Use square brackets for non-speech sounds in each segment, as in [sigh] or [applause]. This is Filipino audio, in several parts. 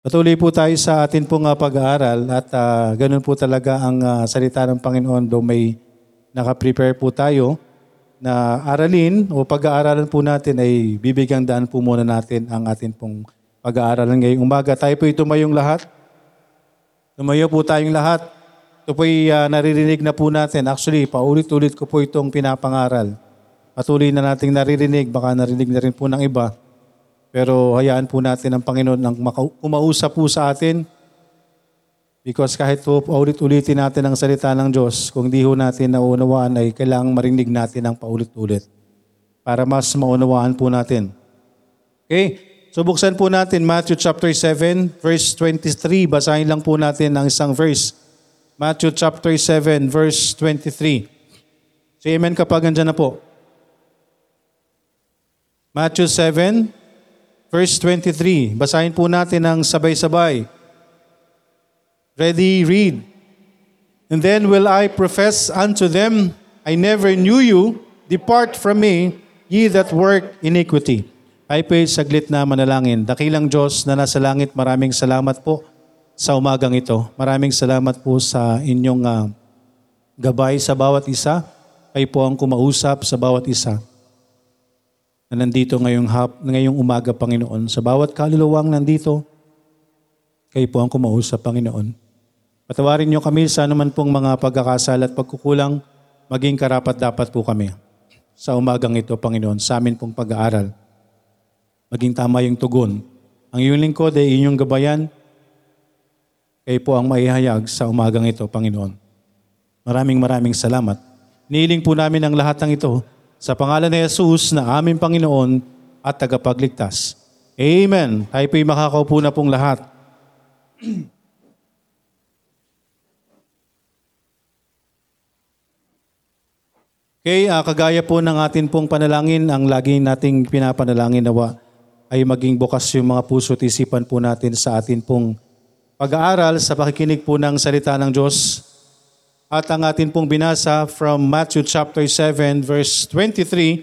Patuloy po tayo sa atin pong ah, pag-aaral at ah, ganun po talaga ang ah, salita ng Panginoon do may nakaprepare po tayo na aralin o pag-aaralan po natin ay bibigyang daan po muna natin ang atin pong pag-aaralan ngayong umaga. Tayo po tumayong lahat. Tumayo po tayong lahat. Ito po'y ah, naririnig na po natin. Actually, paulit-ulit ko po itong pinapangaral. Patuloy na nating naririnig, baka narinig na rin po ng iba. Pero hayaan po natin ang Panginoon ang kumausap po sa atin. Because kahit po paulit-ulitin natin ang salita ng Diyos, kung di ho natin naunawaan ay kailangang marinig natin ang paulit-ulit para mas maunawaan po natin. Okay? So buksan po natin Matthew chapter 7 verse 23. Basahin lang po natin ang isang verse. Matthew chapter 7 verse 23. Say amen kapag andyan na po. Matthew 7 verse 23. Basahin po natin ang sabay-sabay. Ready, read. And then will I profess unto them, I never knew you, depart from me, ye that work iniquity. Ay po saglit na manalangin. Dakilang Diyos na nasa langit, maraming salamat po sa umagang ito. Maraming salamat po sa inyong ah, gabay sa bawat isa. Kayo po ang kumausap sa bawat isa na nandito ngayong, hap, ngayong umaga, Panginoon. Sa bawat kaluluwang nandito, kayo po ang kumausap, Panginoon. Patawarin niyo kami sa anuman pong mga pagkakasala at pagkukulang, maging karapat dapat po kami sa umagang ito, Panginoon, sa amin pong pag-aaral. Maging tama yung tugon. Ang iyong lingkod ay inyong gabayan, kayo po ang maihayag sa umagang ito, Panginoon. Maraming maraming salamat. Niling po namin ang lahat ng ito sa pangalan ni Jesus na aming Panginoon at tagapagligtas. Amen. Tayo po'y makakaupo na pong lahat. [clears throat] Okay, ah, kagaya po ng atin pong panalangin, ang lagi nating pinapanalangin nawa ay maging bukas yung mga puso at isipan po natin sa atin pong pag-aaral sa pakikinig po ng salita ng Diyos. At ang atin pong binasa from Matthew chapter 7 verse 23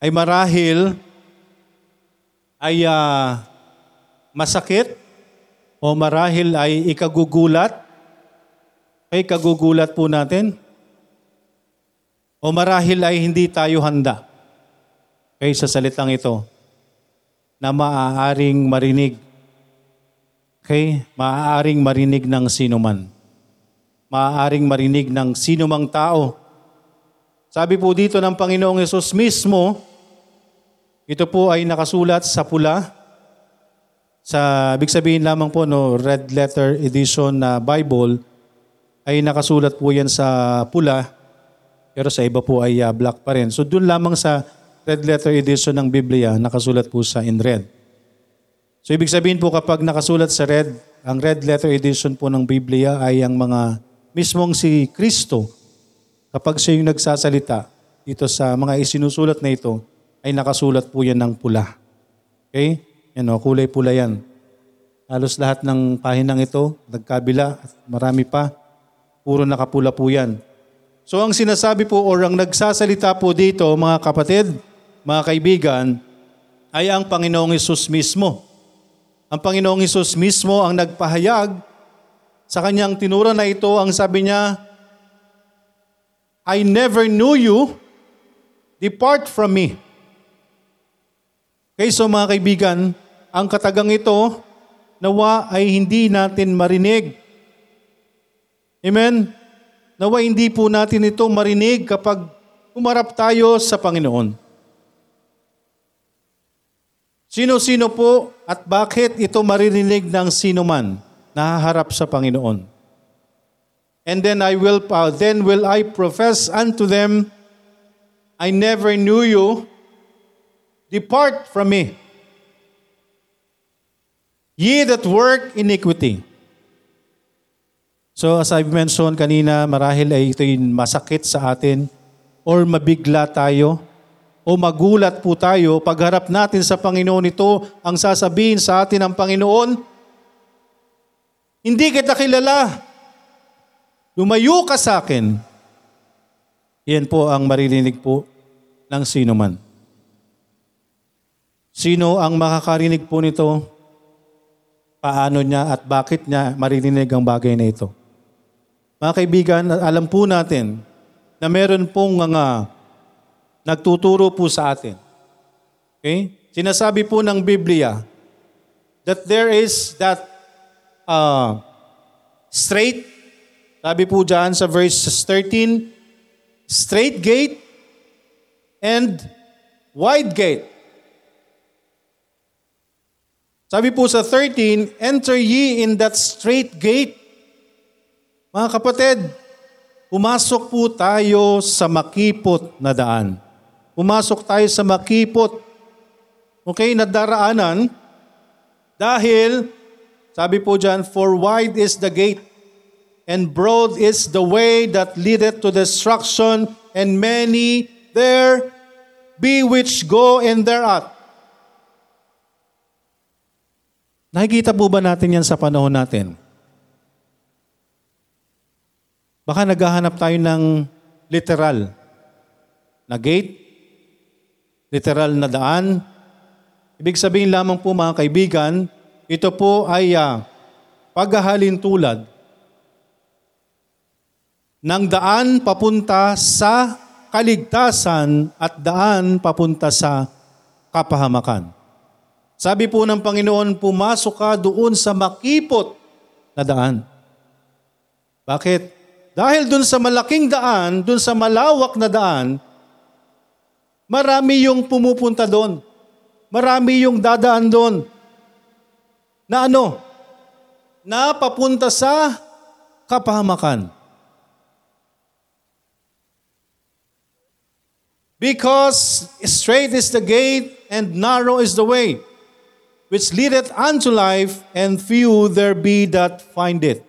ay marahil ay ah, masakit o marahil ay ikagugulat. Ay kagugulat po natin. O marahil ay hindi tayo handa. Okay, sa salitang ito na maaaring marinig. Okay, maaaring marinig ng sinuman maaaring marinig ng sinumang tao. Sabi po dito ng Panginoong Yesus mismo, ito po ay nakasulat sa pula, sa big sabihin lamang po no red letter edition na Bible ay nakasulat po yan sa pula pero sa iba po ay uh, black pa rin. So doon lamang sa red letter edition ng Biblia nakasulat po sa in red. So ibig sabihin po kapag nakasulat sa red, ang red letter edition po ng Biblia ay ang mga mismong si Kristo, kapag siya yung nagsasalita dito sa mga isinusulat na ito, ay nakasulat po yan ng pula. Okay? Yan o, kulay pula yan. Halos lahat ng pahinang ito, nagkabila, at marami pa, puro nakapula po yan. So ang sinasabi po or ang nagsasalita po dito, mga kapatid, mga kaibigan, ay ang Panginoong Isus mismo. Ang Panginoong Isus mismo ang nagpahayag sa kanyang tinura na ito, ang sabi niya, I never knew you, depart from me. Okay, so mga kaibigan, ang katagang ito, nawa ay hindi natin marinig. Amen? Nawa hindi po natin ito marinig kapag umarap tayo sa Panginoon. Sino-sino po at bakit ito maririnig ng sino man? Nahaharap sa Panginoon. And then I will uh, then will I profess unto them I never knew you. Depart from me. Ye that work iniquity. So as I've mentioned kanina marahil ay ito'y masakit sa atin or mabigla tayo o magulat po tayo. Pagharap natin sa Panginoon ito ang sasabihin sa atin ng Panginoon hindi kita kilala. Lumayo ka sa akin. Yan po ang maririnig po ng sino man. Sino ang makakarinig po nito? paano niya at bakit niya maririnig ang bagay na ito. Mga kaibigan, alam po natin na meron pong mga nagtuturo po sa atin. Okay? Sinasabi po ng Biblia that there is that uh, straight, sabi po dyan sa verse 13, straight gate and wide gate. Sabi po sa 13, enter ye in that straight gate. Mga kapatid, pumasok po tayo sa makipot na daan. Pumasok tayo sa makipot. Okay, na daraanan. Dahil, sabi po dyan, for wide is the gate, and broad is the way that leadeth to destruction, and many there be which go in thereat. Nakikita po ba natin yan sa panahon natin? Baka naghahanap tayo ng literal na gate, literal na daan. Ibig sabihin lamang po mga kaibigan, ito po ay uh, paghahalin tulad ng daan papunta sa kaligtasan at daan papunta sa kapahamakan. Sabi po ng Panginoon, pumasok ka doon sa makipot na daan. Bakit? Dahil doon sa malaking daan, doon sa malawak na daan, marami yung pumupunta doon. Marami yung dadaan doon. Na ano? Na papunta sa kapahamakan. Because straight is the gate and narrow is the way which leadeth unto life, and few there be that find it.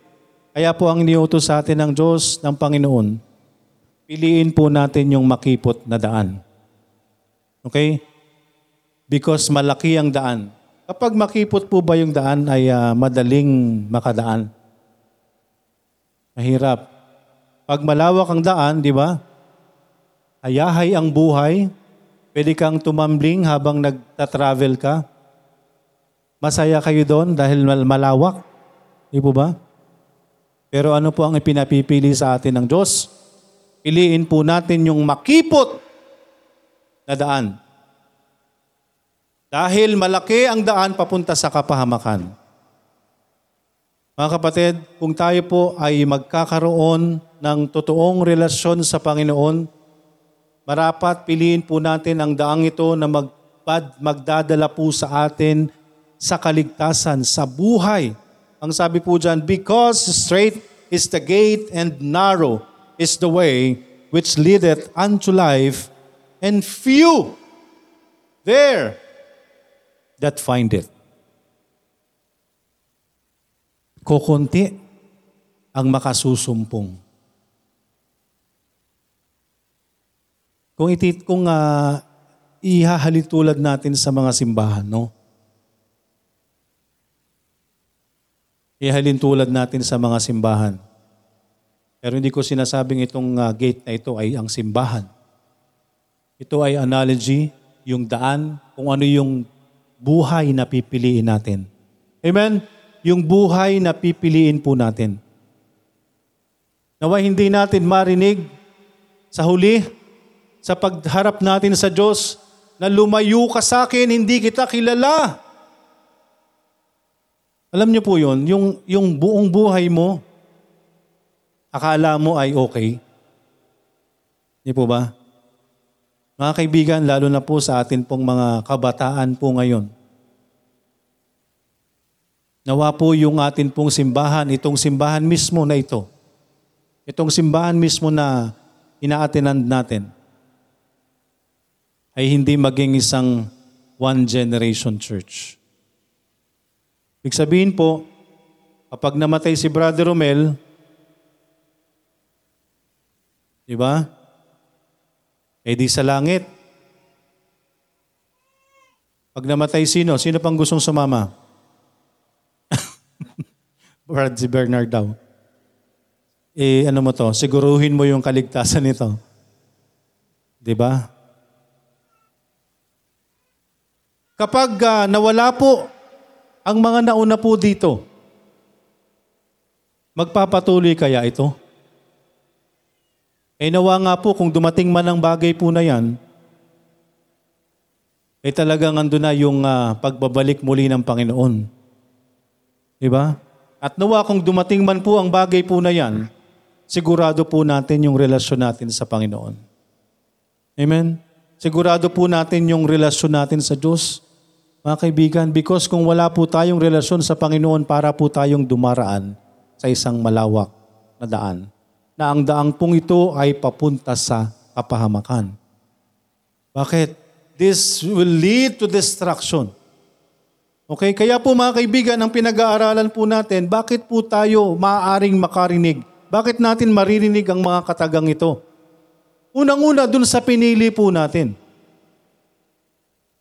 Kaya po ang iniutos sa atin ng Diyos, ng Panginoon, piliin po natin yung makipot na daan. Okay? Because malaki ang daan. Kapag makipot po ba yung daan ay uh, madaling makadaan. Mahirap. Pag malawak ang daan, di ba? Hayahay ang buhay. Pwede kang tumambling habang nagta-travel ka Masaya kayo doon dahil malawak. Di po ba? Pero ano po ang ipinapipili sa atin ng Diyos? Piliin po natin yung makipot na daan. Dahil malaki ang daan papunta sa kapahamakan. Mga kapatid, kung tayo po ay magkakaroon ng totoong relasyon sa Panginoon, marapat piliin po natin ang daang ito na magpad, magdadala po sa atin sa kaligtasan, sa buhay. Ang sabi po dyan, because straight is the gate and narrow is the way which leadeth unto life, and few there that find it. Kukunti ang makasusumpong. Kung itit kung uh, ihahalintulad natin sa mga simbahan, no? ihalin tulad natin sa mga simbahan. Pero hindi ko sinasabing itong uh, gate na ito ay ang simbahan. Ito ay analogy, yung daan, kung ano yung buhay na pipiliin natin. Amen? Yung buhay na pipiliin po natin. Nawa hindi natin marinig sa huli, sa pagharap natin sa Diyos, na lumayo ka sa akin, hindi kita kilala. Alam niyo po yon yung, yung buong buhay mo, akala mo ay okay. Hindi po ba? Mga kaibigan, lalo na po sa atin pong mga kabataan po ngayon. Nawa po yung atin pong simbahan, itong simbahan mismo na ito. Itong simbahan mismo na inaatinan natin ay hindi maging isang one generation church. Ibig sabihin po, kapag namatay si Brother Romel, di ba? Eh di sa langit. Pag namatay sino? Sino pang gustong sumama? [laughs] Brad si Bernard daw. Eh ano mo to? Siguruhin mo yung kaligtasan nito. Di ba? Kapag uh, nawala po ang mga nauna po dito, magpapatuloy kaya ito? Eh nawa nga po kung dumating man ang bagay po na yan, eh talagang ando na yung ah, pagbabalik muli ng Panginoon. Di ba? At nawa kung dumating man po ang bagay po na yan, sigurado po natin yung relasyon natin sa Panginoon. Amen? Sigurado po natin yung relasyon natin sa Diyos. Mga kaibigan, because kung wala po tayong relasyon sa Panginoon, para po tayong dumaraan sa isang malawak na daan. Na ang daang pong ito ay papunta sa kapahamakan. Bakit? This will lead to destruction. Okay, kaya po mga kaibigan, ang pinag-aaralan po natin, bakit po tayo maaaring makarinig? Bakit natin maririnig ang mga katagang ito? Unang-una, dun sa pinili po natin.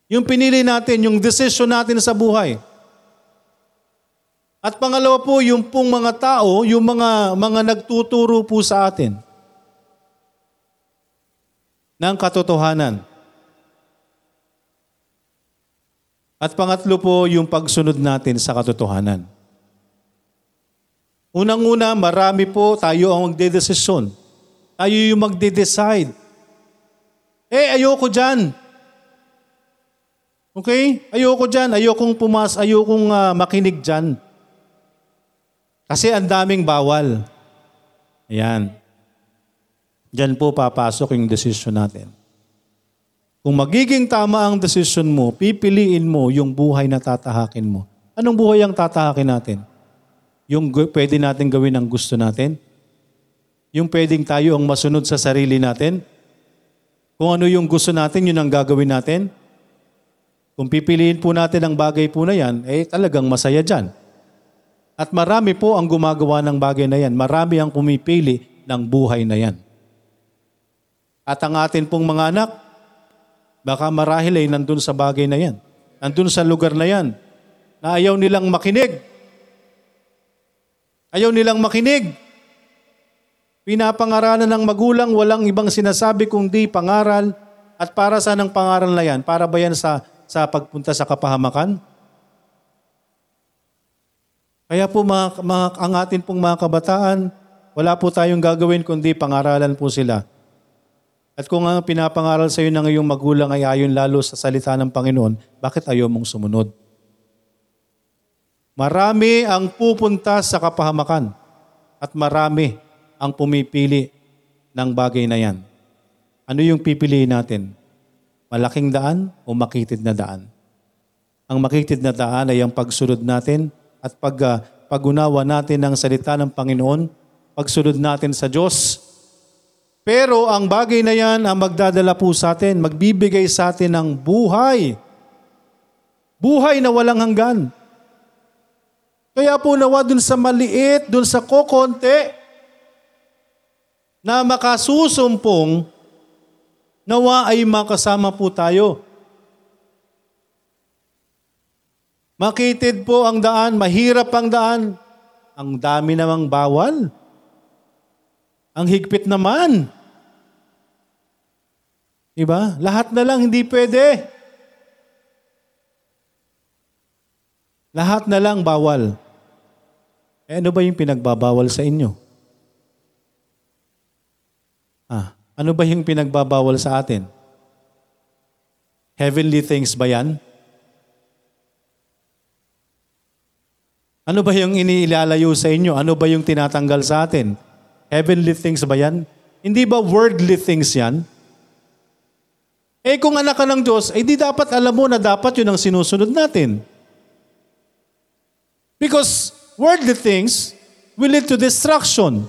Yung pinili natin, yung decision natin sa buhay. At pangalawa po, yung pong mga tao, yung mga, mga nagtuturo po sa atin ng katotohanan. At pangatlo po, yung pagsunod natin sa katotohanan. Unang-una, marami po tayo ang magdedesisyon. Tayo yung magde-decide. Eh, ayoko dyan. Okay? Ayoko dyan. Ayokong pumas, ayokong uh, makinig dyan. Kasi ang daming bawal. Ayan. Diyan po papasok yung decision natin. Kung magiging tama ang decision mo, pipiliin mo yung buhay na tatahakin mo. Anong buhay ang tatahakin natin? Yung pwede natin gawin ang gusto natin? Yung pwedeng tayo ang masunod sa sarili natin? Kung ano yung gusto natin, yun ang gagawin natin? Kung pipiliin po natin ang bagay po na yan, eh talagang masaya dyan. At marami po ang gumagawa ng bagay na yan. Marami ang pumipili ng buhay na yan. At ang atin pong mga anak, baka marahil ay nandun sa bagay na yan. Nandun sa lugar na yan. Na ayaw nilang makinig. Ayaw nilang makinig. Pinapangaralan ng magulang, walang ibang sinasabi kundi pangaral. At para sa ng pangaral na yan? Para ba yan sa, sa pagpunta sa kapahamakan? Kaya po mga, mga, ang atin pong mga kabataan, wala po tayong gagawin kundi pangaralan po sila. At kung ang pinapangaral sa iyo ng iyong magulang ay ayon lalo sa salita ng Panginoon, bakit ayaw mong sumunod? Marami ang pupunta sa kapahamakan at marami ang pumipili ng bagay na yan. Ano yung pipiliin natin? Malaking daan o makitid na daan? Ang makitid na daan ay ang pagsunod natin at pag, uh, pag-unawa natin ng salita ng Panginoon, pagsunod natin sa Diyos. Pero ang bagay na yan ang magdadala po sa atin, magbibigay sa atin ng buhay. Buhay na walang hanggan. Kaya po nawa dun sa maliit, dun sa kokonte, na makasusumpong, nawa ay makasama po tayo. Makitid po ang daan, mahirap ang daan. Ang dami namang bawal. Ang higpit naman. Diba? Lahat na lang hindi pwede. Lahat na lang bawal. Eh ano ba yung pinagbabawal sa inyo? Ah, ano ba yung pinagbabawal sa atin? Heavenly things ba yan? Ano ba yung iniilalayo sa inyo? Ano ba yung tinatanggal sa atin? Heavenly things ba yan? Hindi ba worldly things yan? Eh kung anak ka ng Diyos, eh di dapat alam mo na dapat yun ang sinusunod natin. Because worldly things will lead to destruction.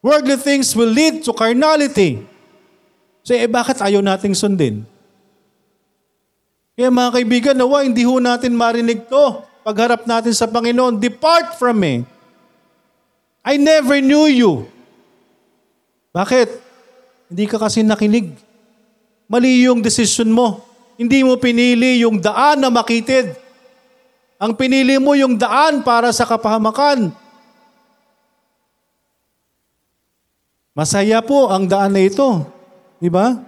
Worldly things will lead to carnality. So eh bakit ayaw nating sundin? Kaya mga kaibigan, nawa hindi ho natin marinig to pagharap natin sa Panginoon, Depart from me. I never knew you. Bakit? Hindi ka kasi nakinig. Mali yung decision mo. Hindi mo pinili yung daan na makitid. Ang pinili mo yung daan para sa kapahamakan. Masaya po ang daan na ito. Di ba?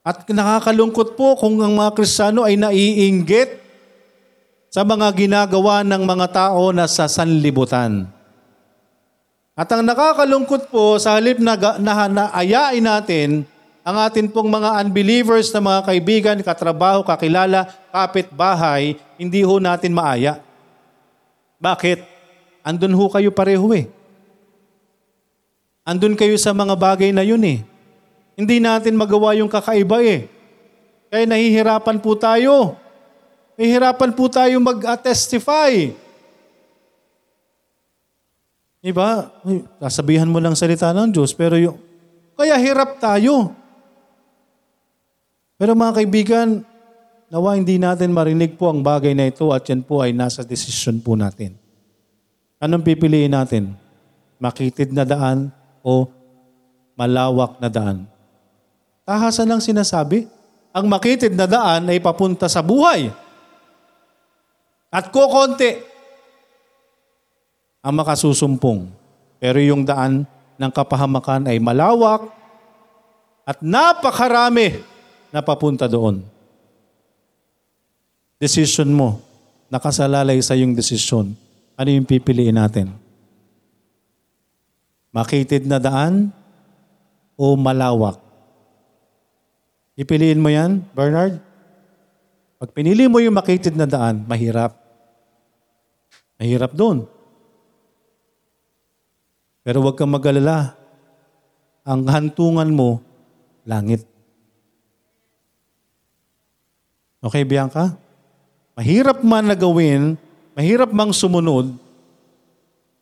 At nakakalungkot po kung ang mga Kristiyano ay naiinggit sa mga ginagawa ng mga tao na sa sanlibutan. At ang nakakalungkot po, sa halip na, na, na ayain natin ang atin pong mga unbelievers na mga kaibigan, katrabaho, kakilala, kapitbahay, hindi ho natin maaya. Bakit? Andun ho kayo pareho eh. Andun kayo sa mga bagay na yun eh. Hindi natin magawa yung kakaiba eh. Kaya nahihirapan po tayo. Nahihirapan po tayo mag-testify. Diba? Sasabihan mo lang salita ng Diyos, pero yung... Kaya hirap tayo. Pero mga kaibigan, nawa hindi natin marinig po ang bagay na ito at yan po ay nasa desisyon po natin. Anong pipiliin natin? Makitid na daan o malawak na daan? Tahasan lang sinasabi. Ang makitid na daan ay papunta sa buhay. At kukonti ang makasusumpong. Pero yung daan ng kapahamakan ay malawak at napakarami na papunta doon. Decision mo, nakasalalay sa yung desisyon. Ano yung pipiliin natin? Makitid na daan o malawak? Ipiliin mo yan, Bernard? Pag pinili mo yung makitid na daan, mahirap. Mahirap doon. Pero huwag kang mag-alala. Ang hantungan mo, langit. Okay, Bianca? Mahirap man na gawin, mahirap mang sumunod,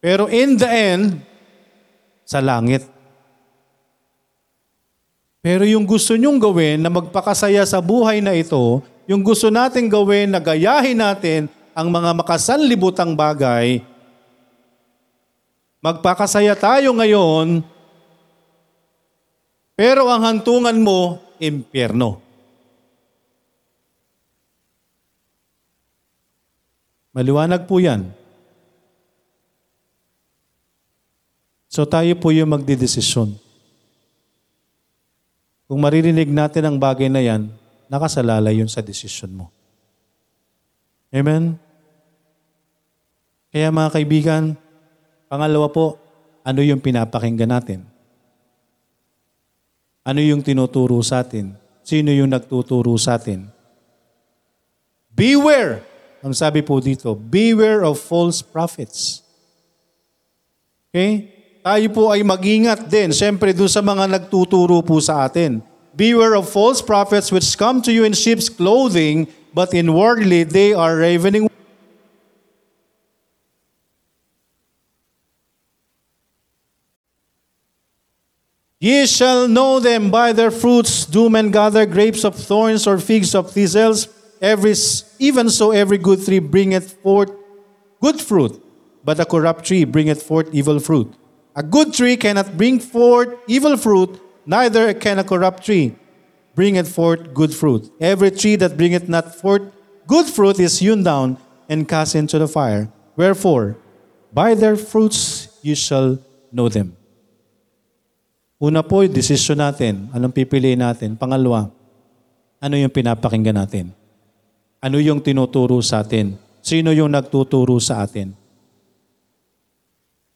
pero in the end, sa langit. Pero yung gusto nyong gawin na magpakasaya sa buhay na ito, yung gusto nating gawin na gayahin natin ang mga makasanlibutang bagay, magpakasaya tayo ngayon, pero ang hantungan mo, impyerno. Maliwanag po yan. So tayo po yung magdidesisyon. Kung maririnig natin ang bagay na yan, nakasalalay yun sa desisyon mo. Amen? Kaya mga kaibigan, pangalawa po, ano yung pinapakinggan natin? Ano yung tinuturo sa atin? Sino yung nagtuturo sa atin? Beware! Ang sabi po dito, beware of false prophets. Okay? Tayo po ay magingat din, siyempre doon sa mga nagtuturo po sa atin. Beware of false prophets which come to you in sheep's clothing, but inwardly they are ravening Ye shall know them by their fruits. Do men gather grapes of thorns or figs of thistles? Every, even so, every good tree bringeth forth good fruit, but a corrupt tree bringeth forth evil fruit. A good tree cannot bring forth evil fruit, neither can a corrupt tree bringeth forth good fruit. Every tree that bringeth not forth good fruit is hewn down and cast into the fire. Wherefore, by their fruits you shall know them. Una po, yung desisyon natin. Anong pipiliin natin? Pangalawa, ano yung pinapakinggan natin? Ano yung tinuturo sa atin? Sino yung nagtuturo sa atin?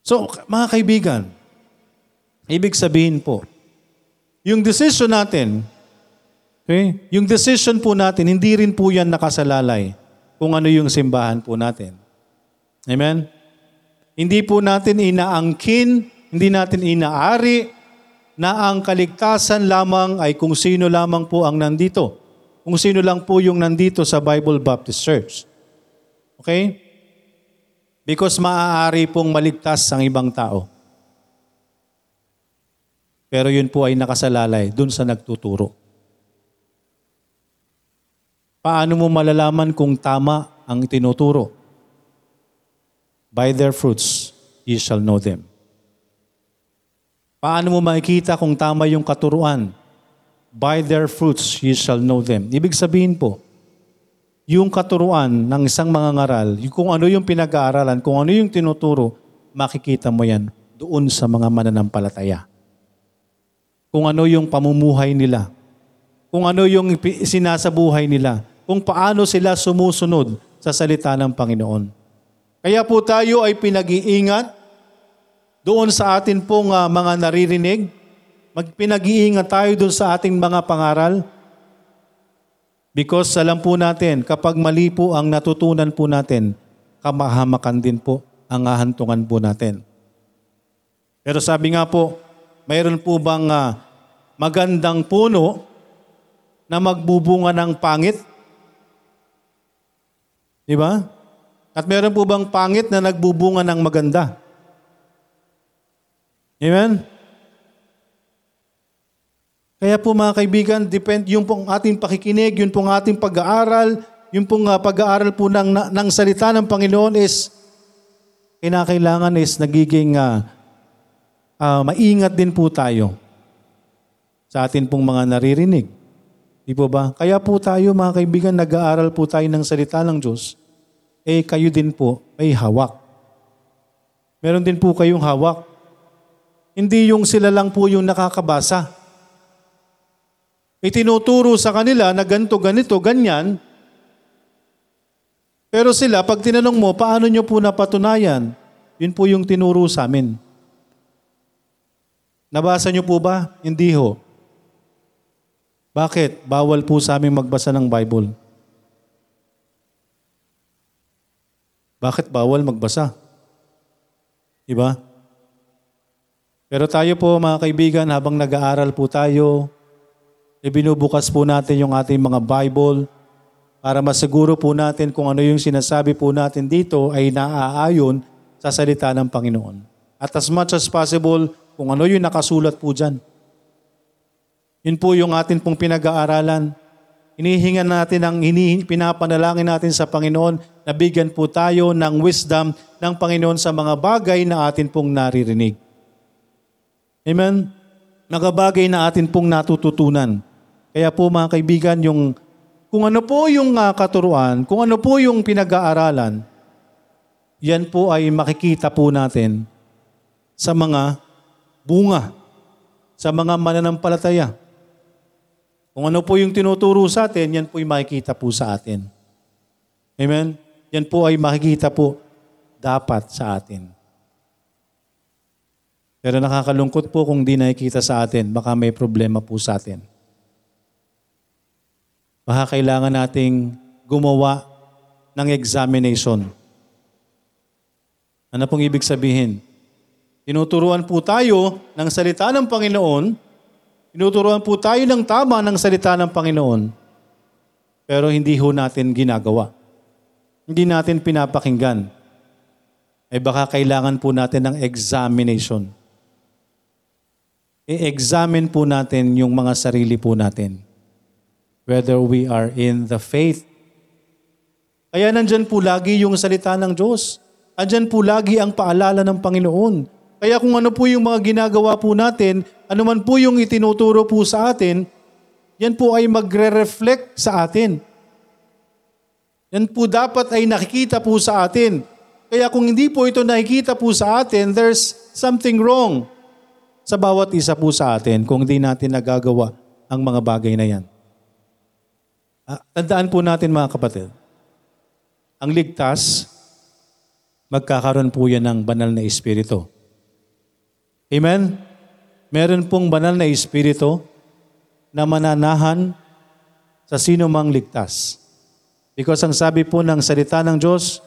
So, mga kaibigan, ibig sabihin po, yung decision natin, okay, yung decision po natin, hindi rin po yan nakasalalay kung ano yung simbahan po natin. Amen? Hindi po natin inaangkin, hindi natin inaari, na ang kaligtasan lamang ay kung sino lamang po ang nandito. Kung sino lang po yung nandito sa Bible Baptist Church. Okay? Because maaari pong maligtas ang ibang tao. Pero yun po ay nakasalalay dun sa nagtuturo. Paano mo malalaman kung tama ang tinuturo? By their fruits, ye shall know them. Paano mo makikita kung tama yung katuruan? By their fruits ye shall know them. Ibig sabihin po, yung katuruan ng isang mga ngaral, kung ano yung pinag-aaralan, kung ano yung tinuturo, makikita mo yan doon sa mga mananampalataya. Kung ano yung pamumuhay nila. Kung ano yung sinasabuhay nila. Kung paano sila sumusunod sa salita ng Panginoon. Kaya po tayo ay pinag-iingat doon sa atin pong ah, mga naririnig. Magpinag-iingat tayo doon sa ating mga pangaral. Because alam po natin, kapag mali po ang natutunan po natin, kamahamakan din po ang hahantungan po natin. Pero sabi nga po, mayroon po bang ah, magandang puno na magbubunga ng pangit? Di ba? At meron po bang pangit na nagbubunga ng maganda? Amen? Kaya po mga kaibigan, depend, yung pong ating pakikinig, yung pong ating pag-aaral, yung pong ah, pag-aaral po ng, na- ng salita ng Panginoon is kinakailangan is nagiging ah, ah, maingat din po tayo sa atin pong mga naririnig. Di po ba? Kaya po tayo mga kaibigan, nag-aaral po tayo ng salita ng Diyos, eh kayo din po may hawak. Meron din po kayong hawak. Hindi yung sila lang po yung nakakabasa. Itinuturo sa kanila na ganito, ganito, ganyan. Pero sila, pag tinanong mo, paano nyo po napatunayan? Yun po yung tinuro sa amin. Nabasa nyo po ba? Hindi ho. Bakit? Bawal po sa amin magbasa ng Bible. Bakit bawal magbasa? Diba? Pero tayo po mga kaibigan, habang nag-aaral po tayo, ibinubukas po natin yung ating mga Bible para masiguro po natin kung ano yung sinasabi po natin dito ay naaayon sa salita ng Panginoon. At as much as possible, kung ano yung nakasulat po dyan. Yun po yung atin pong pinag-aaralan. Hinihingan natin ang hini, pinapanalangin natin sa Panginoon na bigyan po tayo ng wisdom ng Panginoon sa mga bagay na atin pong naririnig. Amen? Mga bagay na atin pong natututunan. Kaya po mga kaibigan, yung, kung ano po yung ah, katuruan, kung ano po yung pinag-aaralan, yan po ay makikita po natin sa mga bunga, sa mga mananampalataya. Kung ano po yung tinuturo sa atin, yan po ay makikita po sa atin. Amen? Yan po ay makikita po dapat sa atin. Pero nakakalungkot po kung di nakikita sa atin, baka may problema po sa atin. Baka kailangan nating gumawa ng examination. Ano pong ibig sabihin? Tinuturuan po tayo ng salita ng Panginoon, tinuturuan po tayo ng tama ng salita ng Panginoon, pero hindi ho natin ginagawa. Hindi natin pinapakinggan. Eh baka kailangan po natin ng examination. I-examine po natin yung mga sarili po natin. Whether we are in the faith. Kaya nandyan po lagi yung salita ng Diyos. Andyan po lagi ang paalala ng Panginoon. Kaya kung ano po yung mga ginagawa po natin, ano man po yung itinuturo po sa atin, yan po ay magre-reflect sa atin. Yan po dapat ay nakikita po sa atin. Kaya kung hindi po ito nakikita po sa atin, there's something wrong sa bawat isa po sa atin kung hindi natin nagagawa ang mga bagay na yan. Ah, tandaan po natin mga kapatid, ang ligtas, magkakaroon po yan ng banal na espiritu. Amen? Meron pong banal na espiritu na mananahan sa sino mang ligtas. Because ang sabi po ng salita ng Diyos,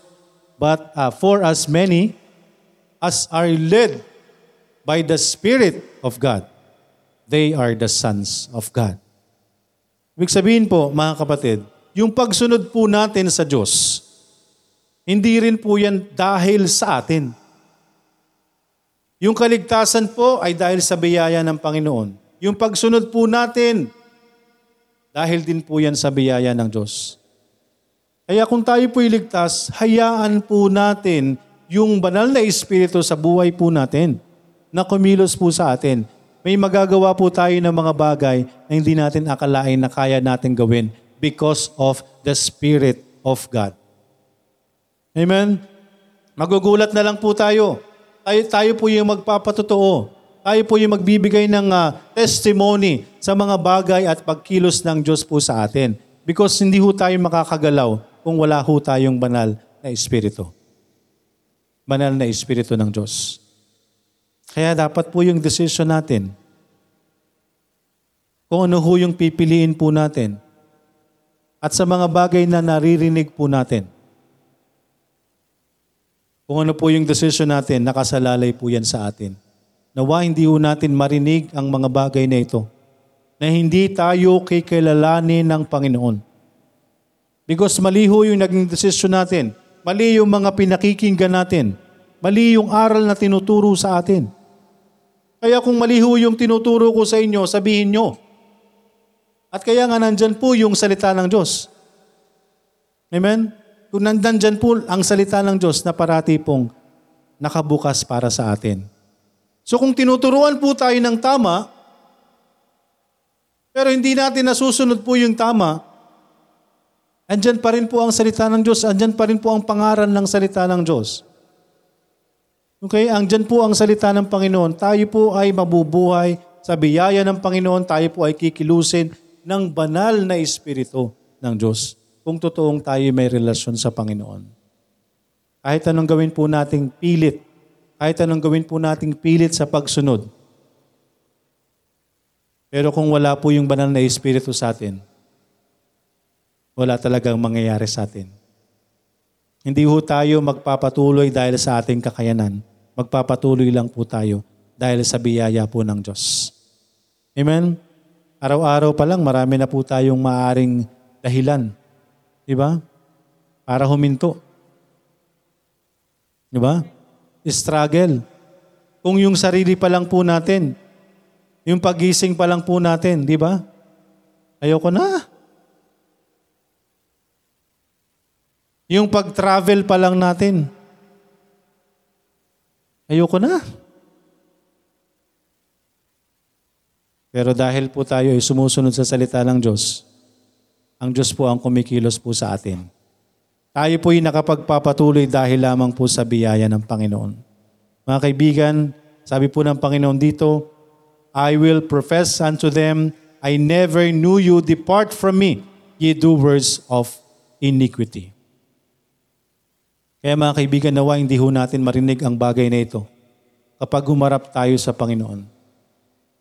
but uh, for as many as are led by the Spirit of God, they are the sons of God. Ibig sabihin po, mga kapatid, yung pagsunod po natin sa Diyos, hindi rin po yan dahil sa atin. Yung kaligtasan po ay dahil sa biyaya ng Panginoon. Yung pagsunod po natin, dahil din po yan sa biyaya ng Diyos. Kaya kung tayo po iligtas, hayaan po natin yung banal na Espiritu sa buhay po natin na kumilos po sa atin. May magagawa po tayo ng mga bagay na hindi natin akalain na kaya natin gawin because of the Spirit of God. Amen? Magugulat na lang po tayo. Tayo, tayo po yung magpapatotoo. Tayo po yung magbibigay ng ah, testimony sa mga bagay at pagkilos ng Diyos po sa atin. Because hindi ho tayo makakagalaw kung wala ho tayong banal na Espiritu. Banal na Espiritu ng Diyos. Kaya dapat po yung decision natin, kung ano ho yung pipiliin po natin, at sa mga bagay na naririnig po natin. Kung ano po yung decision natin, nakasalalay po yan sa atin. Nawa hindi ho natin marinig ang mga bagay na ito na hindi tayo kikilalanin ng Panginoon. Because mali ho yung naging decision natin. Mali yung mga pinakikinggan natin. Mali yung aral na tinuturo sa atin. Kaya kung mali ho yung tinuturo ko sa inyo, sabihin nyo. At kaya nga nandyan po yung salita ng Diyos. Amen? Kung nandyan po ang salita ng Diyos na parati pong nakabukas para sa atin. So kung tinuturuan po tayo ng tama, pero hindi natin nasusunod po yung tama, andyan pa rin po ang salita ng Diyos, andyan pa rin po ang pangaran ng salita ng Diyos. Okay, andyan po ang salita ng Panginoon. Tayo po ay mabubuhay sa biyaya ng Panginoon. Tayo po ay kikilusin ng banal na Espiritu ng Diyos kung totoong tayo may relasyon sa Panginoon. Kahit anong gawin po nating pilit, kahit anong gawin po nating pilit sa pagsunod, pero kung wala po yung banal na Espiritu sa atin, wala talagang mangyayari sa atin. Hindi ho tayo magpapatuloy dahil sa ating kakayanan. Magpapatuloy lang po tayo dahil sa biyaya po ng Diyos. Amen? Araw-araw pa lang, marami na po tayong maaring dahilan Di ba? Para huminto. Di ba? Struggle. Kung yung sarili pa lang po natin, yung pagising pa lang po natin, di ba? Ayoko na. Yung pag-travel pa lang natin, ayoko na. Pero dahil po tayo ay sumusunod sa salita ng Diyos, ang Diyos po ang kumikilos po sa atin. Tayo po ay nakapagpapatuloy dahil lamang po sa biyaya ng Panginoon. Mga kaibigan, sabi po ng Panginoon dito, I will profess unto them, I never knew you, depart from me, ye doers of iniquity. Kaya mga kaibigan, nawa hindi ho natin marinig ang bagay na ito kapag humarap tayo sa Panginoon.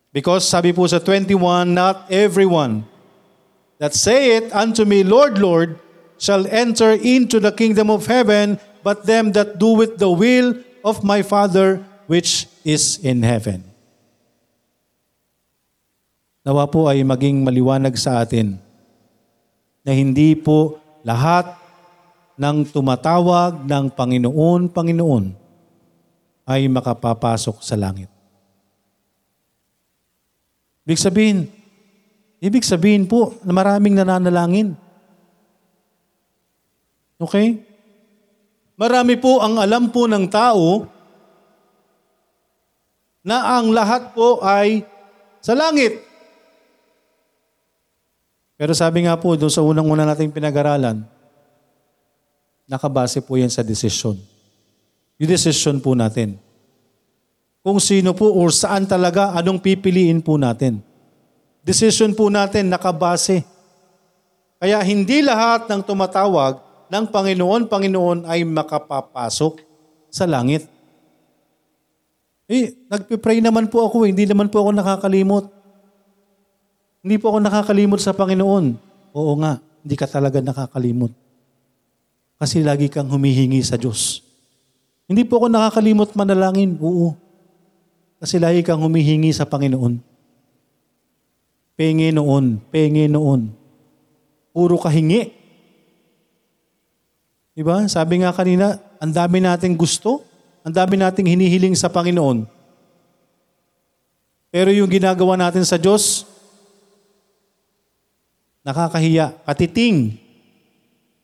Because sabi po sa 21, not everyone that saith unto me, Lord, Lord, shall enter into the kingdom of heaven, but them that do with the will of my Father which is in heaven. Nawa po ay maging maliwanag sa atin na hindi po lahat ng tumatawag ng Panginoon, Panginoon ay makapapasok sa langit. Ibig sabihin, Ibig sabihin po na maraming nananalangin. Okay? Marami po ang alam po ng tao na ang lahat po ay sa langit. Pero sabi nga po doon sa unang-una nating pinag-aralan, nakabase po yan sa desisyon. Yung desisyon po natin. Kung sino po or saan talaga, anong pipiliin po natin decision po natin nakabase. Kaya hindi lahat ng tumatawag ng Panginoon, Panginoon ay makapapasok sa langit. Eh, nagpipray naman po ako, eh. hindi naman po ako nakakalimot. Hindi po ako nakakalimot sa Panginoon. Oo nga, hindi ka talaga nakakalimot. Kasi lagi kang humihingi sa Diyos. Hindi po ako nakakalimot manalangin. Oo. Kasi lagi kang humihingi sa Panginoon. Pengi noon, pengi noon. Puro kahingi. Diba? Sabi nga kanina, ang dami nating gusto, ang dami nating hinihiling sa Panginoon. Pero yung ginagawa natin sa Diyos, nakakahiya, katiting.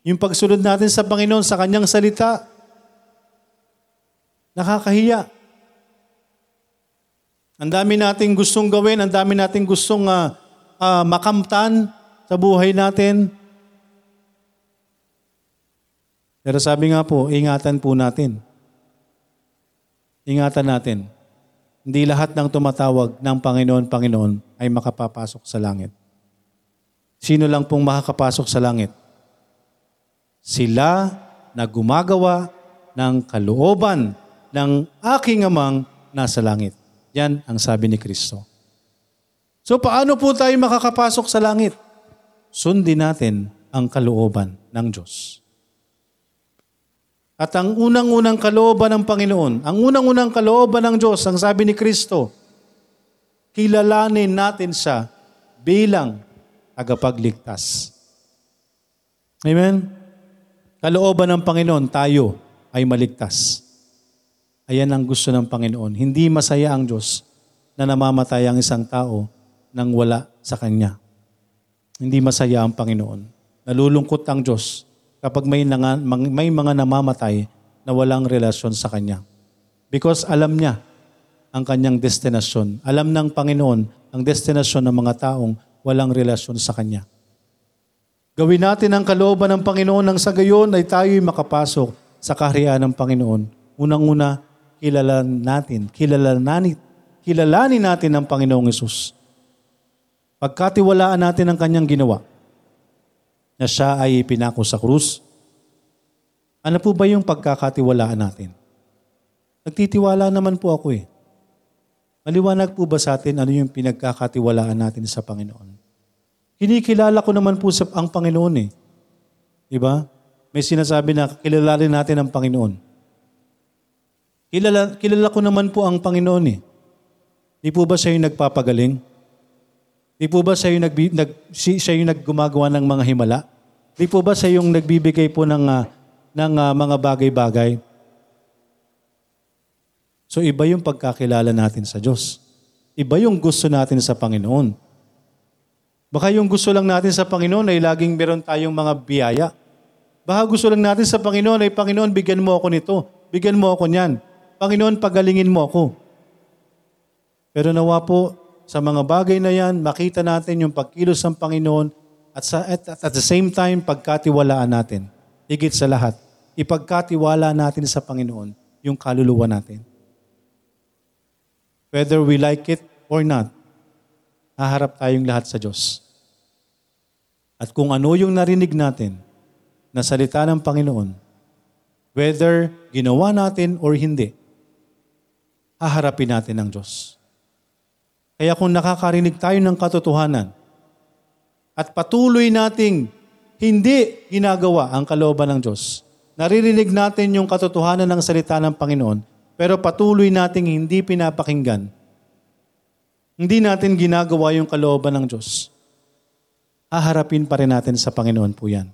Yung pagsunod natin sa Panginoon, sa Kanyang salita, nakakahiya. Ang dami nating gustong gawin, ang dami nating gustong uh, uh, makamtan sa buhay natin. Pero sabi nga po, ingatan po natin. Ingatan natin. Hindi lahat ng tumatawag ng Panginoon, Panginoon ay makapapasok sa langit. Sino lang pong makakapasok sa langit? sila na gumagawa ng kalooban ng aking amang nasa langit. Yan ang sabi ni Kristo. So paano po tayo makakapasok sa langit? Sundin natin ang kalooban ng Diyos. At ang unang-unang kalooban ng Panginoon, ang unang-unang kalooban ng Diyos, ang sabi ni Kristo, kilalanin natin siya bilang tagapagligtas. Amen? Kalooban ng Panginoon, tayo ay maligtas. Ayan ang gusto ng Panginoon. Hindi masaya ang Diyos na namamatay ang isang tao nang wala sa Kanya. Hindi masaya ang Panginoon. Nalulungkot ang Diyos kapag may, nanga, may mga namamatay na walang relasyon sa Kanya. Because alam niya ang kanyang destinasyon. Alam ng Panginoon ang destinasyon ng mga taong walang relasyon sa Kanya. Gawin natin ang kalooban ng Panginoon nang sa gayon ay tayo'y makapasok sa kaharian ng Panginoon. Unang-una, kilalanin natin, kilalanin, kilalanin natin ang Panginoong Yesus. Pagkatiwalaan natin ang kanyang ginawa, na siya ay pinako sa krus, ano po ba yung pagkakatiwalaan natin? Nagtitiwala naman po ako eh. Maliwanag po ba sa atin ano yung pinagkakatiwalaan natin sa Panginoon? Kinikilala ko naman po sa ang Panginoon eh. Diba? May sinasabi na kilalanin natin ang Panginoon. Kilala, kilala ko naman po ang Panginoon eh. Di po ba siya yung nagpapagaling? Di po ba siya yung, nag, nag, siya yung naggumagawa ng mga himala? Di po ba siya yung nagbibigay po ng, uh, ng uh, mga bagay-bagay? So iba yung pagkakilala natin sa Diyos. Iba yung gusto natin sa Panginoon. Baka yung gusto lang natin sa Panginoon ay laging meron tayong mga biyaya. Baka gusto lang natin sa Panginoon ay, Panginoon, bigyan mo ako nito. Bigyan mo ako niyan. Panginoon, pagalingin mo ako. Pero nawa po, sa mga bagay na yan, makita natin yung pagkilos ng Panginoon at, sa, at, at, the same time, pagkatiwalaan natin. Higit sa lahat, ipagkatiwala natin sa Panginoon yung kaluluwa natin. Whether we like it or not, haharap tayong lahat sa Diyos. At kung ano yung narinig natin na salita ng Panginoon, whether ginawa natin or hindi, haharapin natin ang Diyos. Kaya kung nakakarinig tayo ng katotohanan at patuloy nating hindi ginagawa ang kalooban ng Diyos, naririnig natin yung katotohanan ng salita ng Panginoon, pero patuloy nating hindi pinapakinggan, hindi natin ginagawa yung kalooban ng Diyos, haharapin pa rin natin sa Panginoon po yan.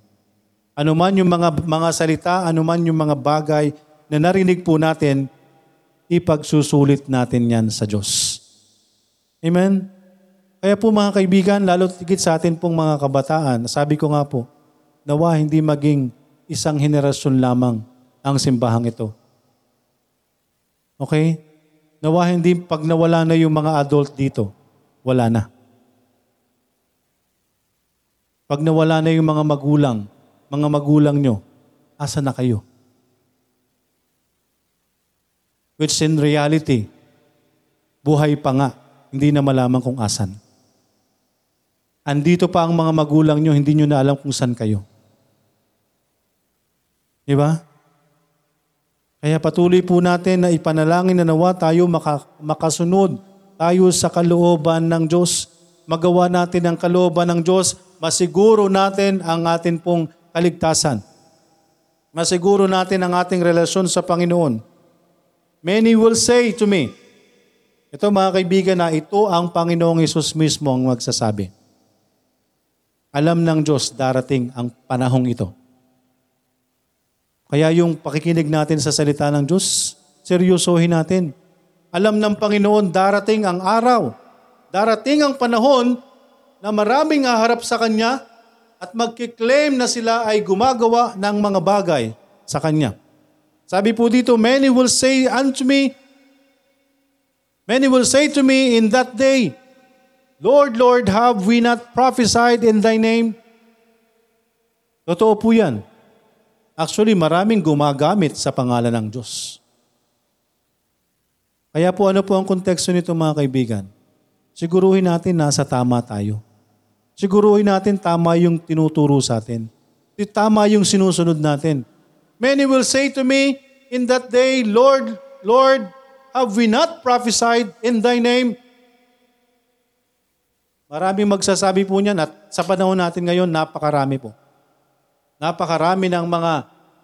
Ano man yung mga, mga salita, ano man yung mga bagay na narinig po natin, ipagsusulit natin yan sa Diyos. Amen? Kaya po mga kaibigan, lalo tigit sa atin pong mga kabataan, sabi ko nga po, nawa hindi maging isang henerasyon lamang ang simbahang ito. Okay? Nawa hindi pag nawala na yung mga adult dito, wala na. Pag nawala na yung mga magulang, mga magulang nyo, asa na kayo? Which in reality, buhay pa nga, hindi na malaman kung asan. Andito pa ang mga magulang nyo, hindi nyo na alam kung saan kayo. Di ba? Kaya patuloy po natin na ipanalangin na nawa tayo maka, makasunod tayo sa kalooban ng Diyos. Magawa natin ang kalooban ng Diyos, masiguro natin ang atin pong kaligtasan. Masiguro natin ang ating relasyon sa Panginoon. Many will say to me, ito mga kaibigan na ito ang Panginoong Isus mismo ang magsasabi. Alam ng Diyos darating ang panahong ito. Kaya yung pakikinig natin sa salita ng Diyos, seryosohin natin. Alam ng Panginoon darating ang araw. Darating ang panahon na maraming haharap sa Kanya at magkiklaim na sila ay gumagawa ng mga bagay sa Kanya. Sabi po dito, many will say unto me, many will say to me in that day, Lord, Lord, have we not prophesied in Thy name? Totoo po yan. Actually, maraming gumagamit sa pangalan ng Diyos. Kaya po ano po ang konteksto nito mga kaibigan? Siguruhin natin nasa tama tayo. Siguruhin natin tama yung tinuturo sa atin. Tama yung sinusunod natin. Many will say to me in that day, Lord, Lord, have we not prophesied in thy name? Maraming magsasabi po niyan at sa panahon natin ngayon, napakarami po. Napakarami ng mga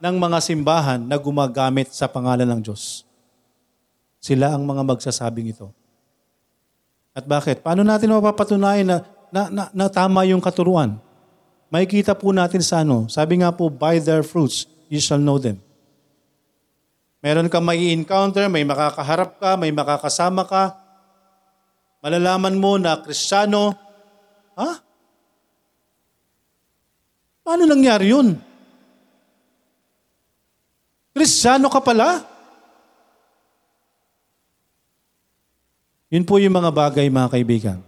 ng mga simbahan na gumagamit sa pangalan ng Diyos. Sila ang mga magsasabing ito. At bakit? Paano natin mapapatunayan na, na, na, na tama yung katuruan? May kita po natin sa ano. Sabi nga po, by their fruits, you shall know them. Meron kang may encounter, may makakaharap ka, may makakasama ka. Malalaman mo na kristyano. Ha? Paano nangyari yun? Kristyano ka pala? Yun po yung mga bagay, mga kaibigan,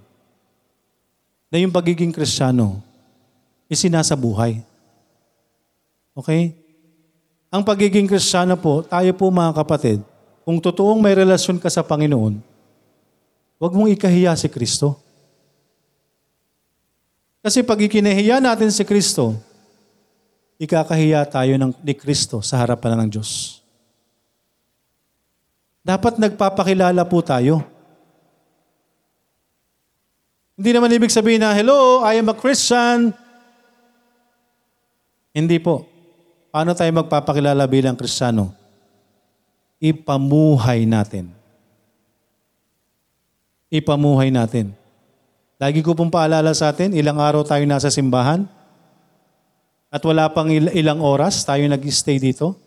na yung pagiging kristyano, isinasa buhay. Okay? Ang pagiging kristyano po, tayo po mga kapatid, kung totoong may relasyon ka sa Panginoon, huwag mong ikahiya si Kristo. Kasi pag ikinahiya natin si Kristo, ikakahiya tayo ng, ni Kristo sa harapan ng Diyos. Dapat nagpapakilala po tayo. Hindi naman ibig sabihin na, Hello, I am a Christian. Hindi po. Paano tayo magpapakilala bilang Kristiyano? Ipamuhay natin. Ipamuhay natin. Lagi ko pong paalala sa atin, ilang araw tayo nasa simbahan at wala pang il- ilang oras tayo nag-stay dito.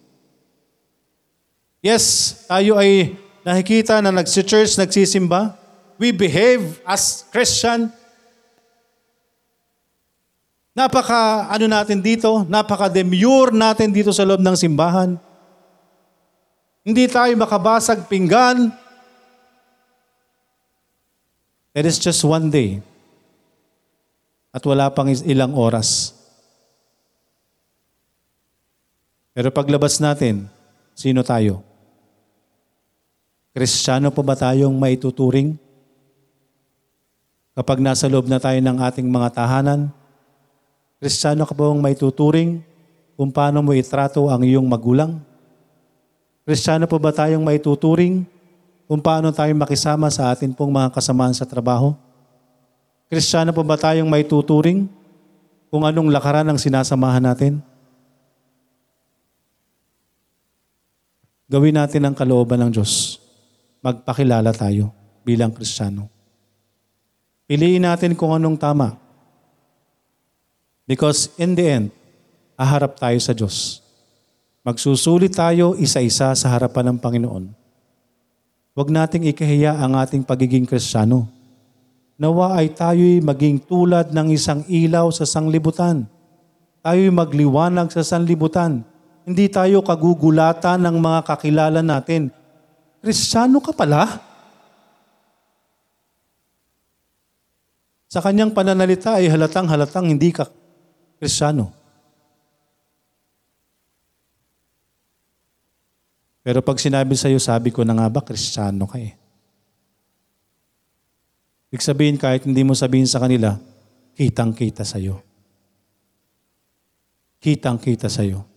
Yes, tayo ay nakikita na nagsi-church, nagsisimba. We behave as Christian. Napaka ano natin dito, napaka demure natin dito sa loob ng simbahan. Hindi tayo makabasag pinggan. It is just one day. At wala pang ilang oras. Pero paglabas natin, sino tayo? Kristiyano pa ba tayong maituturing? Kapag nasa loob na tayo ng ating mga tahanan, Kristiyano ka ba bang maituturing kung paano mo itrato ang iyong magulang? Kristiyano pa ba tayong maituturing kung paano tayo makisama sa atin pong mga kasamaan sa trabaho? Kristiyano pa ba tayong maituturing kung anong lakaran ang sinasamahan natin? Gawin natin ang kalooban ng Diyos. Magpakilala tayo bilang Kristiyano. Piliin natin kung anong tama. Because in the end, aharap tayo sa Diyos. Magsusulit tayo isa-isa sa harapan ng Panginoon. Huwag nating ikahiya ang ating pagiging Kristiyano. Nawa ay tayo'y maging tulad ng isang ilaw sa sanglibutan. Tayo'y magliwanag sa sanlibutan. Hindi tayo kagugulatan ng mga kakilala natin. Kristiyano ka pala? Sa kanyang pananalita ay halatang halatang hindi ka Kristiyano. Pero pag sinabi sa iyo, sabi ko na nga ba, Kristiyano ka eh. Ibig sabihin, kahit hindi mo sabihin sa kanila, kitang-kita sa iyo. Kitang-kita sa iyo.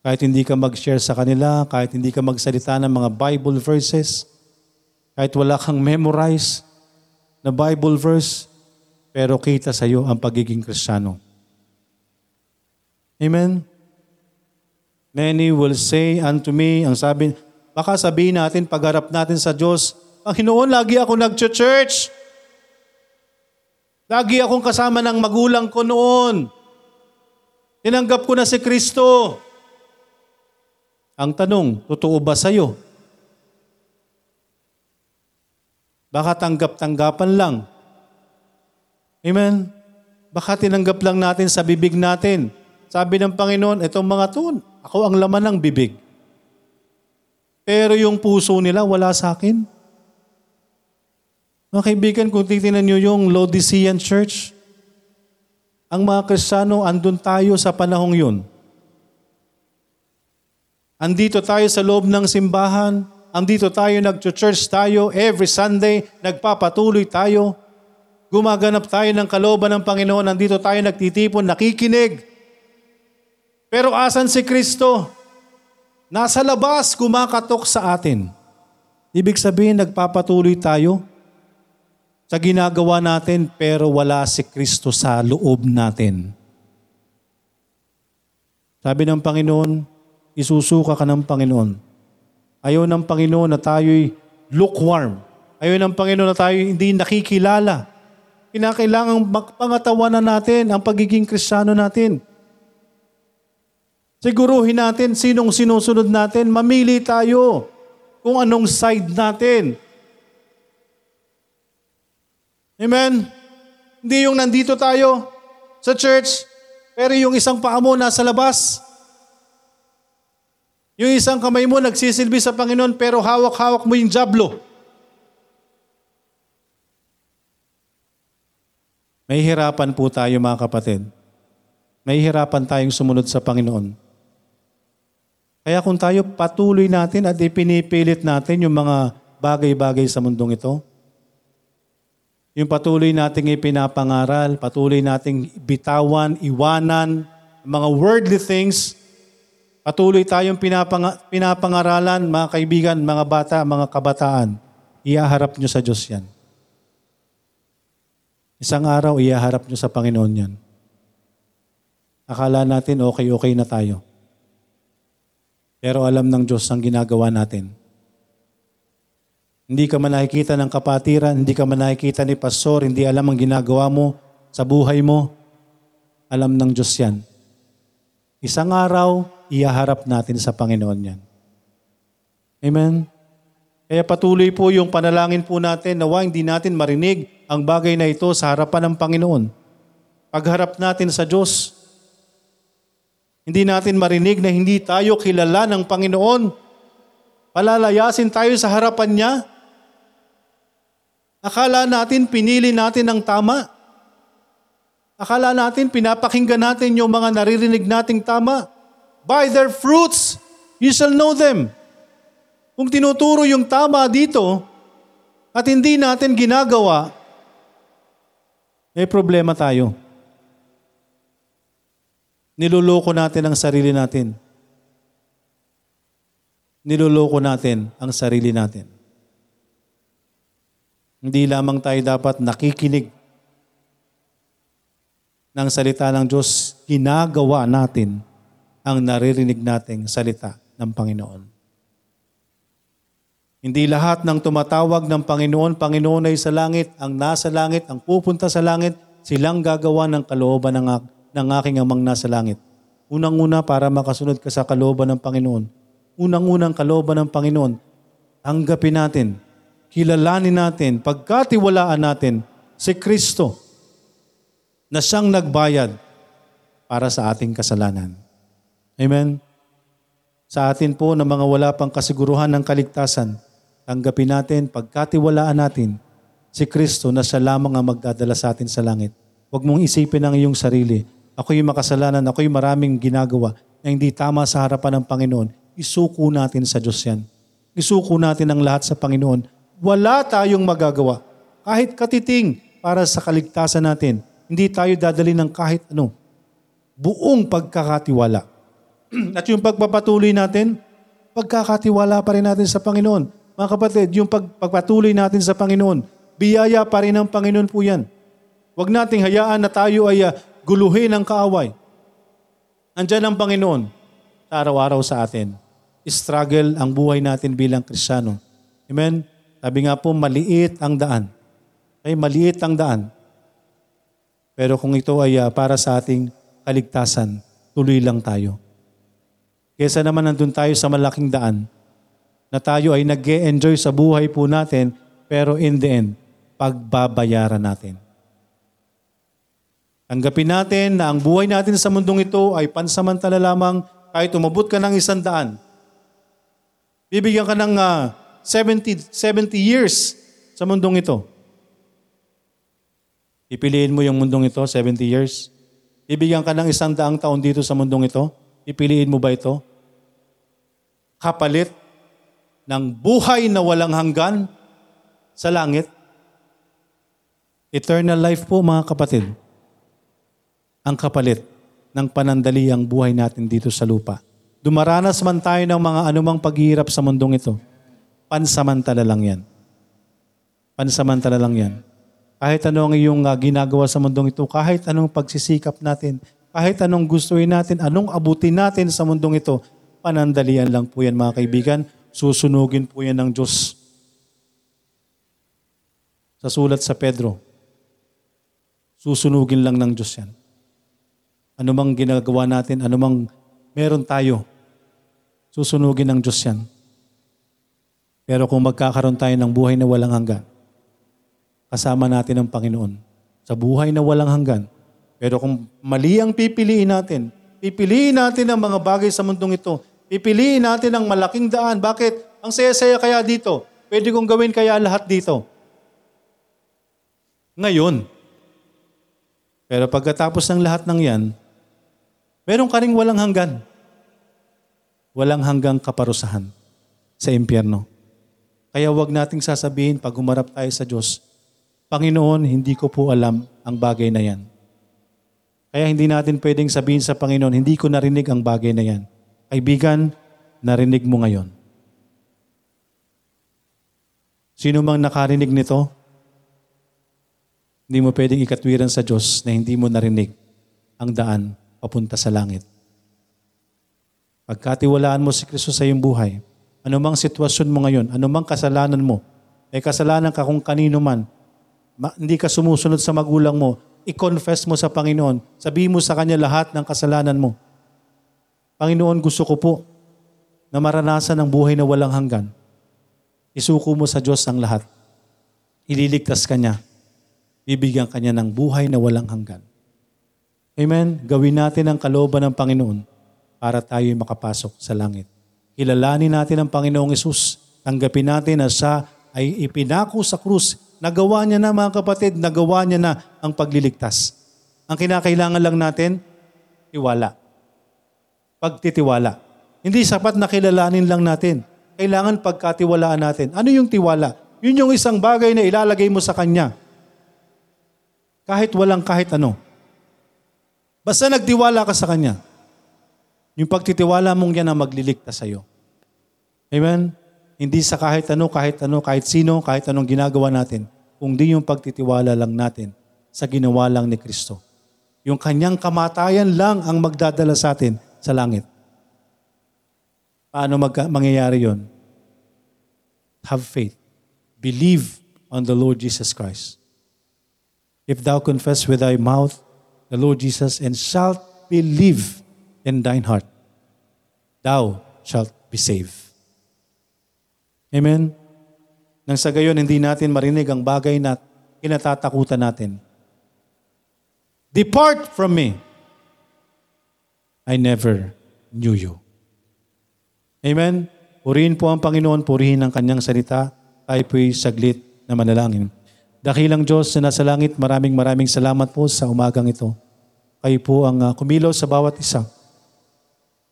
Kahit hindi ka mag-share sa kanila, kahit hindi ka magsalita ng mga Bible verses, kahit wala kang memorize na Bible verse, pero kita sa iyo ang pagiging Kristiyano. Amen? Many will say unto me, ang sabi, baka sabihin natin, pagharap natin sa Diyos, Panginoon, lagi ako nag-church. Lagi akong kasama ng magulang ko noon. Tinanggap ko na si Kristo. Ang tanong, totoo ba sa'yo? Baka tanggap-tanggapan lang. Amen? Baka tinanggap lang natin sa bibig natin. Sabi ng Panginoon, itong mga to, ako ang laman ng bibig. Pero yung puso nila, wala sa akin. Mga kaibigan, kung titignan nyo yung Laodicean Church, ang mga Kristiyano, andun tayo sa panahong yun. Andito tayo sa loob ng simbahan, andito tayo, nag-church tayo, every Sunday, nagpapatuloy tayo, gumaganap tayo ng kalooban ng Panginoon, andito tayo nagtitipon, nakikinig. Pero asan si Kristo? Nasa labas, kumakatok sa atin. Ibig sabihin, nagpapatuloy tayo sa ginagawa natin pero wala si Kristo sa loob natin. Sabi ng Panginoon, isusuka ka ng Panginoon. Ayaw ng Panginoon na tayo'y lukewarm. Ayaw ng Panginoon na tayo hindi nakikilala. Kinakailangan pangatawanan natin ang pagiging kristyano natin. Siguruhin natin sinong sinusunod natin. Mamili tayo kung anong side natin. Amen? Hindi yung nandito tayo sa church, pero yung isang paa mo nasa labas. Yung isang kamay mo nagsisilbi sa Panginoon, pero hawak-hawak mo yung jablo. May hirapan po tayo mga kapatid. May hirapan tayong sumunod sa Panginoon. Kaya kung tayo patuloy natin at ipinipilit natin yung mga bagay-bagay sa mundong ito, yung patuloy nating ipinapangaral, patuloy nating bitawan, iwanan, mga worldly things, patuloy tayong pinapang, pinapangaralan, mga kaibigan, mga bata, mga kabataan, iaharap nyo sa Diyos yan. Isang araw, iaharap nyo sa Panginoon yan. Akala natin okay-okay na tayo. Pero alam ng Diyos ang ginagawa natin. Hindi ka man nakikita ng kapatiran, hindi ka man nakikita ni pastor, hindi alam ang ginagawa mo sa buhay mo. Alam ng Diyos yan. Isang araw, iaharap natin sa Panginoon yan. Amen? Kaya patuloy po yung panalangin po natin nawa hindi natin marinig ang bagay na ito sa harapan ng Panginoon. Pagharap natin sa Diyos, hindi natin marinig na hindi tayo kilala ng Panginoon. Palalayasin tayo sa harapan niya. Akala natin pinili natin ang tama. Akala natin pinapakinggan natin yung mga naririnig nating tama. By their fruits, you shall know them. Kung tinuturo yung tama dito at hindi natin ginagawa, may problema tayo. Niloloko natin ang sarili natin. Niloloko natin ang sarili natin. Hindi lamang tayo dapat nakikinig ng salita ng Diyos, ginagawa natin ang naririnig nating salita ng Panginoon. Hindi lahat ng tumatawag ng Panginoon, Panginoon ay sa langit, ang nasa langit, ang pupunta sa langit, silang gagawa ng kalooban ng, ng aking amang nasa langit. Unang-una para makasunod ka sa kalooban ng Panginoon. Unang-unang kalooban ng Panginoon, tanggapin natin, kilalanin natin, pagkatiwalaan natin si Kristo na siyang nagbayad para sa ating kasalanan. Amen? Sa atin po na mga wala pang kasiguruhan ng kaligtasan, tanggapin natin, pagkatiwalaan natin si Kristo na siya lamang ang magdadala sa atin sa langit. Huwag mong isipin ang iyong sarili. Ako'y makasalanan, ako'y maraming ginagawa na hindi tama sa harapan ng Panginoon. Isuko natin sa Diyos yan. Isuko natin ang lahat sa Panginoon. Wala tayong magagawa. Kahit katiting para sa kaligtasan natin. Hindi tayo dadali ng kahit ano. Buong pagkakatiwala. [clears throat] At yung pagpapatuloy natin, pagkakatiwala pa rin natin sa Panginoon. Mga kapatid, yung pag, pagpatuloy natin sa Panginoon, biyaya pa rin ng Panginoon po yan. Huwag nating hayaan na tayo ay uh, guluhin ng kaaway. Andiyan ang Panginoon sa araw-araw sa atin. Struggle ang buhay natin bilang Kristiyano. Amen? Sabi nga po, maliit ang daan. Okay, maliit ang daan. Pero kung ito ay uh, para sa ating kaligtasan, tuloy lang tayo. Kesa naman nandun tayo sa malaking daan, na tayo ay nag enjoy sa buhay po natin, pero in the end, pagbabayaran natin. Tanggapin natin na ang buhay natin sa mundong ito ay pansamantala lamang kahit umabot ka ng isang daan. Bibigyan ka ng uh, 70, 70 years sa mundong ito. Ipiliin mo yung mundong ito, 70 years. Bibigyan ka ng isang daang taon dito sa mundong ito. Ipiliin mo ba ito? Kapalit ng buhay na walang hanggan sa langit. Eternal life po mga kapatid ang kapalit. ng panandali ang buhay natin dito sa lupa. Dumaranas man tayo ng mga anumang paghihirap sa mundong ito, pansamantala lang yan. Pansamantala lang yan. Kahit ano ang iyong ah, ginagawa sa mundong ito, kahit anong pagsisikap natin, kahit anong gustuin natin, anong abutin natin sa mundong ito, panandalian lang po yan mga kaibigan. Susunugin po yan ng Diyos. Sa sulat sa Pedro, susunugin lang ng Diyos yan. Anumang ginagawa natin, anumang meron tayo, susunugin ng Diyos yan. Pero kung magkakaroon tayo ng buhay na walang hanggan, kasama natin ang Panginoon sa buhay na walang hanggan. Pero kung mali ang pipiliin natin, pipiliin natin ang mga bagay sa mundong ito, pipiliin natin ang malaking daan. Bakit? Ang saya-saya kaya dito. Pwede kong gawin kaya lahat dito. Ngayon. Pero pagkatapos ng lahat ng yan, meron ka rin walang hanggan. Walang hanggang kaparusahan sa impyerno. Kaya wag nating sasabihin pag humarap tayo sa Diyos, Panginoon, hindi ko po alam ang bagay na yan. Kaya hindi natin pwedeng sabihin sa Panginoon, hindi ko narinig ang bagay na yan. Kaibigan, narinig mo ngayon. Sino mang nakarinig nito, hindi mo pwedeng ikatwiran sa Diyos na hindi mo narinig ang daan papunta sa langit. Pagkatiwalaan mo si Kristo sa iyong buhay, anumang sitwasyon mo ngayon, anumang kasalanan mo, ay kasalanan ka kung kanino man, ma- hindi ka sumusunod sa magulang mo, i-confess mo sa Panginoon, sabihin mo sa Kanya lahat ng kasalanan mo. Panginoon, gusto ko po na maranasan ang buhay na walang hanggan. Isuko mo sa Diyos ang lahat. Ililigtas ka niya. Bibigyan ka niya ng buhay na walang hanggan. Amen? Gawin natin ang kalooban ng Panginoon para tayo makapasok sa langit. Kilalanin natin ang Panginoong Isus. Tanggapin natin na siya ay ipinako sa krus. Nagawa niya na mga kapatid, nagawa niya na ang pagliligtas. Ang kinakailangan lang natin, tiwala. Pagtitiwala. Hindi sapat na kilalanin lang natin. Kailangan pagkatiwalaan natin. Ano yung tiwala? Yun yung isang bagay na ilalagay mo sa Kanya. Kahit walang kahit ano. Basta nagtiwala ka sa Kanya. Yung pagtitiwala mong yan ang magliligtas sa'yo. Amen? Hindi sa kahit ano, kahit ano, kahit sino, kahit anong ginagawa natin, kundi yung pagtitiwala lang natin sa ginawa lang ni Kristo. Yung kanyang kamatayan lang ang magdadala sa atin sa langit. Paano mag- mangyayari yon? Have faith. Believe on the Lord Jesus Christ. If thou confess with thy mouth the Lord Jesus and shalt believe in thine heart, thou shalt be saved. Amen? Nang sa gayon, hindi natin marinig ang bagay na kinatatakutan natin. Depart from me. I never knew you. Amen? Purihin po ang Panginoon, purihin ang kanyang salita. Tayo po'y saglit na manalangin. Dakilang Diyos na nasa langit, maraming maraming salamat po sa umagang ito. Kayo po ang uh, kumilaw sa bawat isa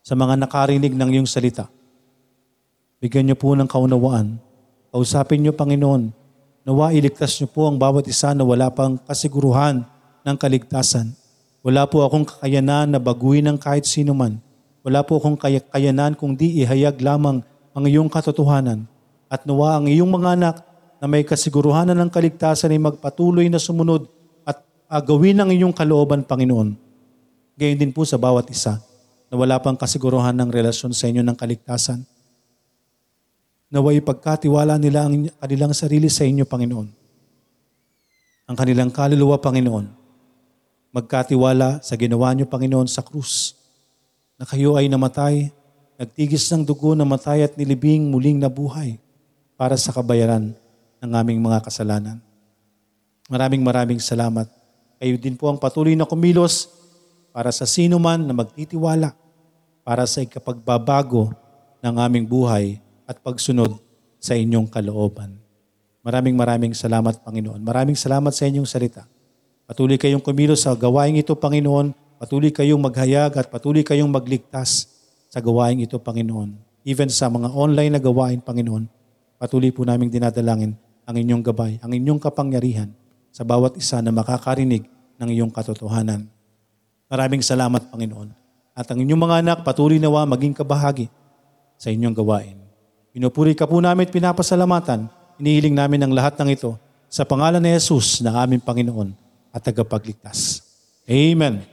sa mga nakarinig ng iyong salita. Bigyan niyo po ng kaunawaan. Kausapin niyo, Panginoon, nawa iligtas niyo po ang bawat isa na wala pang kasiguruhan ng kaligtasan. Wala po akong kakayanan na baguhin ng kahit sino man. Wala po akong kaya- kakayanan kung di ihayag lamang ang iyong katotohanan. At nawa ang iyong mga anak na may kasiguruhanan ng kaligtasan ay magpatuloy na sumunod at agawin ang iyong kalooban, Panginoon. Gayon din po sa bawat isa na wala pang kasiguruhan ng relasyon sa inyo ng kaligtasan. Naway pagkatiwala nila ang kanilang sarili sa inyo, Panginoon. Ang kanilang kaluluwa, Panginoon. Magkatiwala sa ginawa niyo, Panginoon, sa krus. Na kayo ay namatay, nagtigis ng dugo, namatay at nilibing muling nabuhay para sa kabayaran ng aming mga kasalanan. Maraming maraming salamat. Kayo din po ang patuloy na kumilos para sa sino man na magtitiwala para sa ikapagbabago ng aming buhay at pagsunod sa inyong kalooban. Maraming maraming salamat, Panginoon. Maraming salamat sa inyong salita. Patuloy kayong kumilos sa gawaing ito, Panginoon. Patuloy kayong maghayag at patuloy kayong magligtas sa gawaing ito, Panginoon. Even sa mga online na gawain, Panginoon, patuloy po naming dinadalangin ang inyong gabay, ang inyong kapangyarihan sa bawat isa na makakarinig ng iyong katotohanan. Maraming salamat, Panginoon. At ang inyong mga anak, patuloy nawa maging kabahagi sa inyong gawain. Pinupuri ka po namin at pinapasalamatan. Inihiling namin ang lahat ng ito sa pangalan ni Jesus na aming Panginoon at tagapagligtas. Amen.